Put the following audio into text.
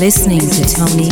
Listening to Tony